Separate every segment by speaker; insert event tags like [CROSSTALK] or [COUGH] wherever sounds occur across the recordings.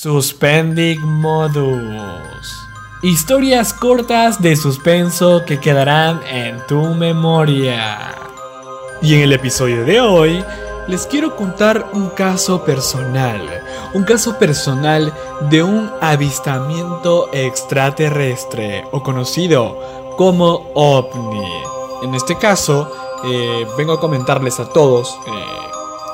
Speaker 1: Suspendic Modus. Historias cortas de suspenso que quedarán en tu memoria. Y en el episodio de hoy les quiero contar un caso personal. Un caso personal de un avistamiento extraterrestre o conocido como OVNI. En este caso, eh, vengo a comentarles a todos. Eh,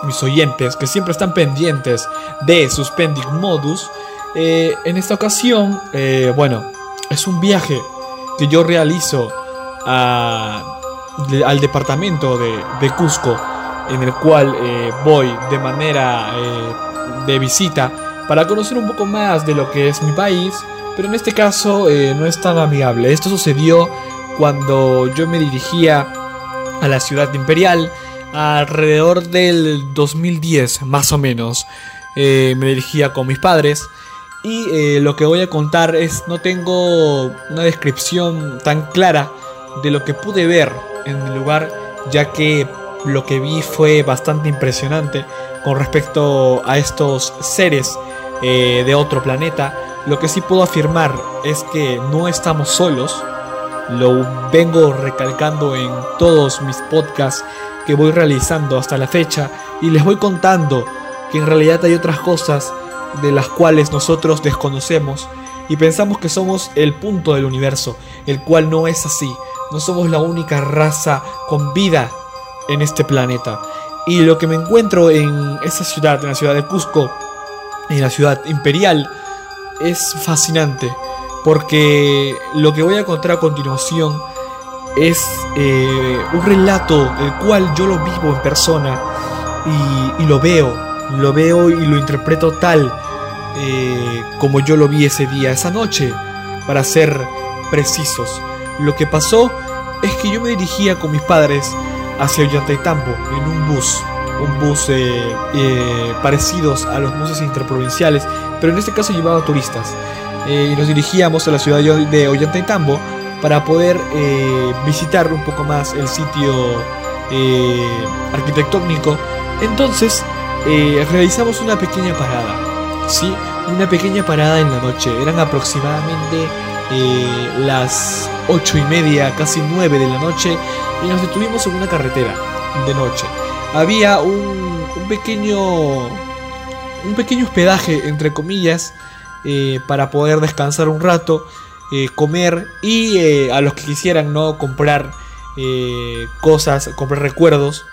Speaker 1: mis oyentes que siempre están pendientes de Suspendic Modus, eh, en esta ocasión, eh, bueno, es un viaje que yo realizo al departamento de, Cusco, en el cual eh, voy de manera de visita para conocer un poco más de lo que es mi país, pero en este caso no es tan amigable. Esto sucedió cuando yo me dirigía a la ciudad imperial alrededor del 2010 más o menos. Eh, me dirigía con mis padres y eh, lo que voy a contar es no tengo una descripción tan clara de lo que pude ver en el lugar ya que lo que vi fue bastante impresionante con respecto a estos seres eh, de otro planeta. Lo que sí puedo afirmar es que no estamos solos. Lo vengo recalcando en todos mis podcasts que voy realizando hasta la fecha y les voy contando que en realidad hay otras cosas de las cuales nosotros desconocemos y pensamos que somos el punto del universo, el cual no es así. No somos la única raza con vida en este planeta. Y lo que me encuentro en esa ciudad, en la ciudad de Cusco, en la ciudad imperial, es fascinante. Porque lo que voy a contar a continuación es eh, un relato el cual yo lo vivo en persona y, lo veo, lo veo y lo interpreto tal eh, como yo lo vi ese día, esa noche, para ser precisos. Lo que pasó es que yo me dirigía con mis padres hacia Ollantaytambo en un bus, un bus eh, parecidos a los buses interprovinciales, pero en este caso llevaba turistas. y nos dirigíamos a la ciudad de Ollantaytambo para poder eh, visitar un poco más el sitio eh, arquitectónico. Entonces eh, realizamos una pequeña parada, ¿sí? Una pequeña parada en la noche. Eran aproximadamente las ocho y media, casi 9 de la noche, y nos detuvimos en una carretera de noche. Había un pequeño, un pequeño hospedaje, entre comillas, para poder descansar un rato eh, comer y eh, a los que quisieran no comprar eh, cosas, comprar recuerdos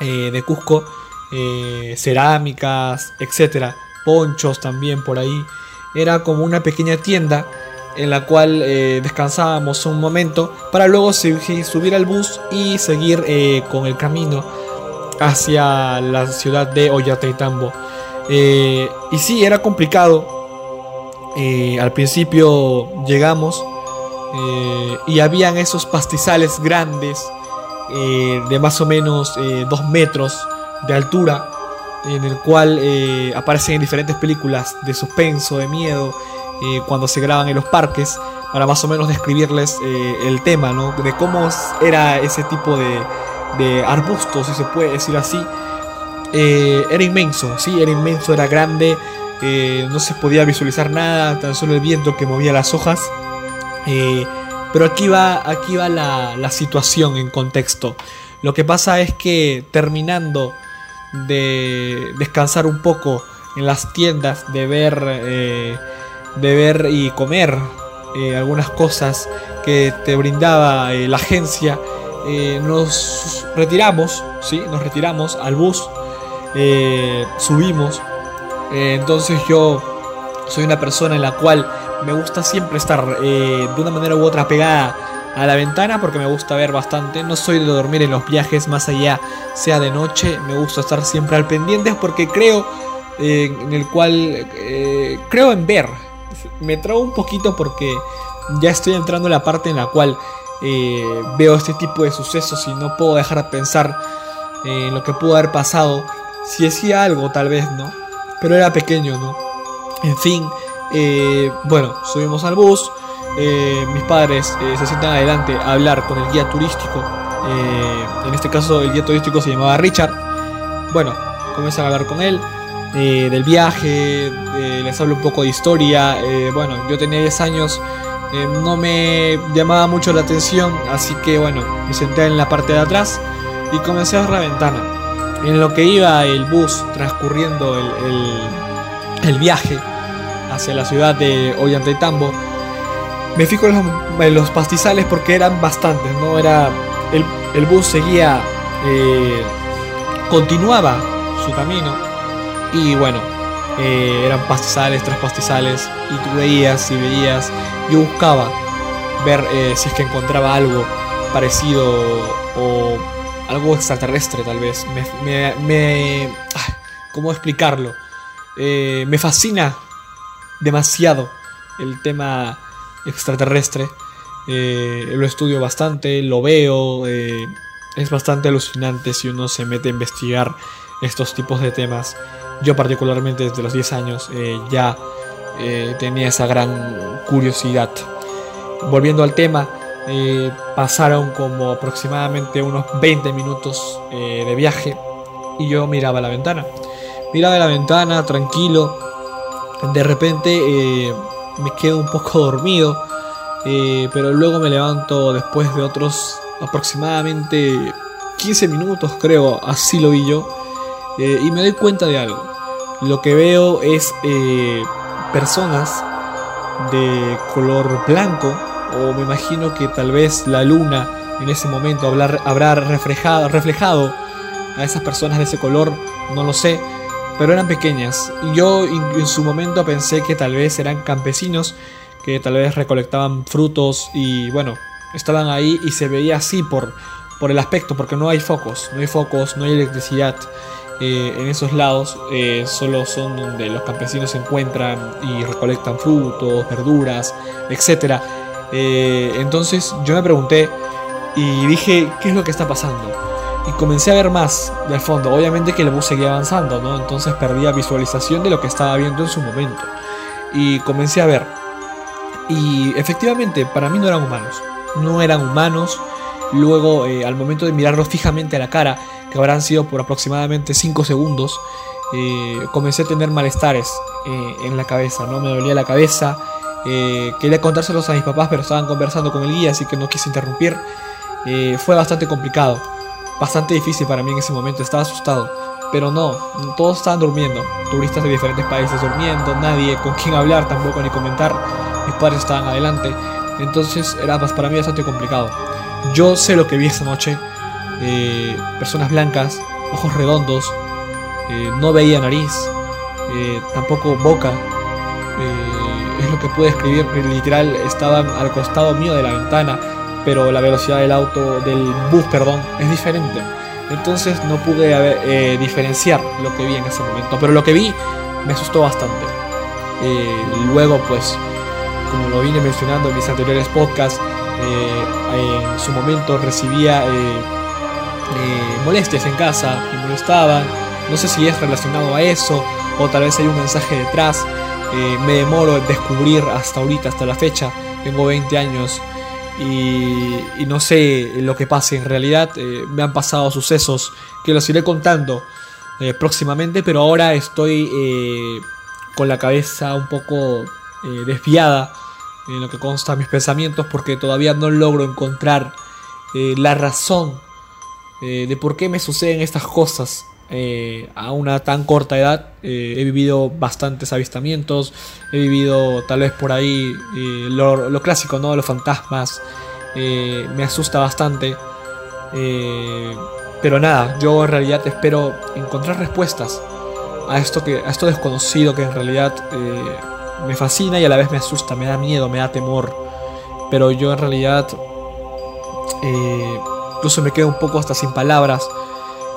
Speaker 1: de Cusco, cerámicas, etcétera, ponchos también por ahí. Era como una pequeña tienda en la cual descansábamos un momento para luego subir al bus y seguir con el camino hacia la ciudad de Ollantaytambo. y sí, era complicado eh, al principio llegamos eh, y habían esos pastizales grandes eh, de más o menos 2 metros de altura en el cual aparecen en diferentes películas de suspenso, de miedo, cuando se graban en los parques, para más o menos describirles el tema, ¿no? De cómo era ese tipo de, de arbustos, si se puede decir así. era inmenso, sí, era inmenso, era grande, no se podía visualizar nada, tan solo el viento que movía las hojas. Eh, pero aquí va, aquí va la, situación en contexto. Lo que pasa es que terminando de descansar un poco en las tiendas, de ver, eh, de ver y comer eh, algunas cosas que te brindaba la agencia, nos retiramos, ¿sí? nos retiramos al bus, subimos eh, entonces yo soy una persona en la cual me gusta siempre estar eh, de una manera u otra pegada a la ventana porque me gusta ver bastante. No soy de dormir en los viajes más allá, sea de noche. Me gusta estar siempre al pendiente porque creo eh, en el cual creo en ver. Me trago un poquito porque ya estoy entrando en la parte en la cual veo este tipo de sucesos y no puedo dejar de pensar en lo que pudo haber pasado. Si decía algo, tal vez, ¿no? Pero era pequeño, ¿no? En fin, eh, bueno, subimos al bus, eh, mis padres eh, se sientan adelante a hablar con el guía turístico, en este caso el guía turístico se llamaba Richard, bueno, comienzan a hablar con él, del viaje, les hablo un poco de historia. Bueno, yo tenía 10 años, no me llamaba mucho la atención, así que bueno, me senté en la parte de atrás y comencé a ver la ventana. En lo que iba el bus transcurriendo el, viaje hacia la ciudad de Ollantaytambo, me fijo en los, pastizales porque eran bastantes, ¿no? Era, el, bus seguía, continuaba su camino y bueno, eh, eran pastizales tras pastizales y tú veías y veías. Yo buscaba ver eh, si es que encontraba algo parecido o algo extraterrestre tal vez. Me, me, ¿Cómo explicarlo? Eh, me fascina demasiado el tema extraterrestre. lo estudio bastante, lo veo. es bastante alucinante si uno se mete a investigar estos tipos de temas. Yo particularmente desde los 10 años eh, ya eh, tenía esa gran curiosidad. Volviendo al tema, eh, pasaron como aproximadamente unos 20 minutos de viaje y yo miraba la ventana. Miraba la ventana tranquilo. De repente me quedo un poco [LAUGHS] dormido, pero luego me levanto después de otros aproximadamente 15 minutos, creo, así lo vi yo eh, y me doy cuenta de algo. Lo que veo es eh, personas de color blanco, o me imagino que tal vez la luna en ese momento habrá, reflejado, reflejado a esas personas de ese color, no lo sé, pero eran pequeñas. Y yo en su momento pensé que tal vez eran campesinos que tal vez recolectaban frutos y bueno, estaban ahí y se veía así por, por el aspecto, porque no hay focos, no hay focos, no hay electricidad. Eh, en esos lados eh, solo son donde los campesinos se encuentran y recolectan frutos, verduras, etc. Eh, entonces yo me pregunté y dije, ¿qué es lo que está pasando? Y comencé a ver más del fondo. Obviamente que el bus seguía avanzando, ¿no? Entonces perdía visualización de lo que estaba viendo en su momento. Y comencé a ver. Y efectivamente, para mí no eran humanos. No eran humanos. Luego, al momento de mirarlos fijamente a la cara, que habrán sido por aproximadamente 5 segundos, eh, comencé a tener malestares eh, en la cabeza, ¿no? Me dolía la cabeza, eh, quería contárselos a mis papás, pero estaban conversando con el guía, así que no quise interrumpir. fue bastante complicado, bastante difícil para mí en ese momento, estaba asustado. Pero no, todos estaban durmiendo, turistas de diferentes países durmiendo, nadie con quien hablar tampoco ni comentar, mis padres estaban adelante, entonces era para mí bastante complicado. Yo sé lo que vi esa noche, eh, personas blancas, ojos redondos, eh, no veía nariz, eh, tampoco boca. Es lo que pude escribir, literal estaban al costado mío de la ventana, pero la velocidad del auto, del bus, perdón, es diferente. Entonces no pude diferenciar lo que vi en ese momento, pero lo que vi me asustó bastante. luego, pues, como lo vine mencionando en mis anteriores podcasts, en su momento recibía eh, molestias en casa, me molestaban. No sé si es relacionado a eso o tal vez hay un mensaje detrás. Eh, me demoro en descubrir hasta ahorita, hasta la fecha. Tengo 20 años y, no sé lo que pase. En realidad eh, me han pasado sucesos que los iré contando próximamente, pero ahora estoy con la cabeza un poco desviada en lo que consta mis pensamientos porque todavía no logro encontrar la razón eh, de por qué me suceden estas cosas eh, a una tan corta edad. Eh, he vivido bastantes avistamientos, he vivido tal vez por ahí lo, clásico, ¿no? Los fantasmas. me asusta bastante. pero nada, yo en realidad espero encontrar respuestas a esto, que, a esto desconocido que en realidad me fascina y a la vez me asusta, me da miedo, me da temor. Pero yo en realidad Incluso me quedo un poco hasta sin palabras.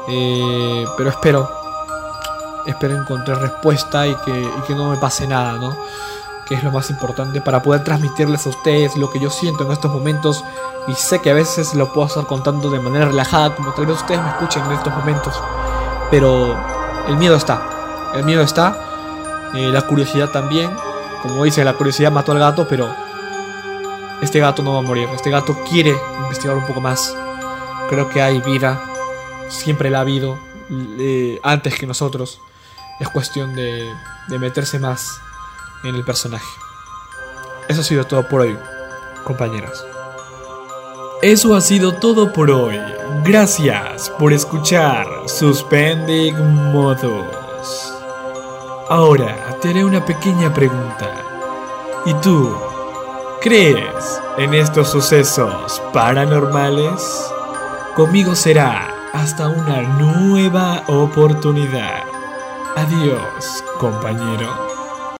Speaker 1: Eh, pero espero. Espero encontrar respuesta y que, no me pase nada, ¿no? Que es lo más importante para poder transmitirles a ustedes lo que yo siento en estos momentos. Y sé que a veces lo puedo estar contando de manera relajada, como tal vez ustedes me escuchen en estos momentos. Pero el miedo está. El miedo está. Eh, la curiosidad también. Como dice, la curiosidad mató al gato, pero este gato no va a morir. Este gato quiere investigar un poco más. Creo que hay vida, siempre la ha habido, eh, antes que nosotros. es cuestión de, de meterse más en el personaje. Eso ha sido todo por hoy, compañeros.
Speaker 2: Eso ha sido todo por hoy. Gracias por escuchar Suspending Modus. Ahora te haré una pequeña pregunta. ¿Y tú? ¿Crees en estos sucesos paranormales? Conmigo será hasta una nueva oportunidad. Adiós, compañero.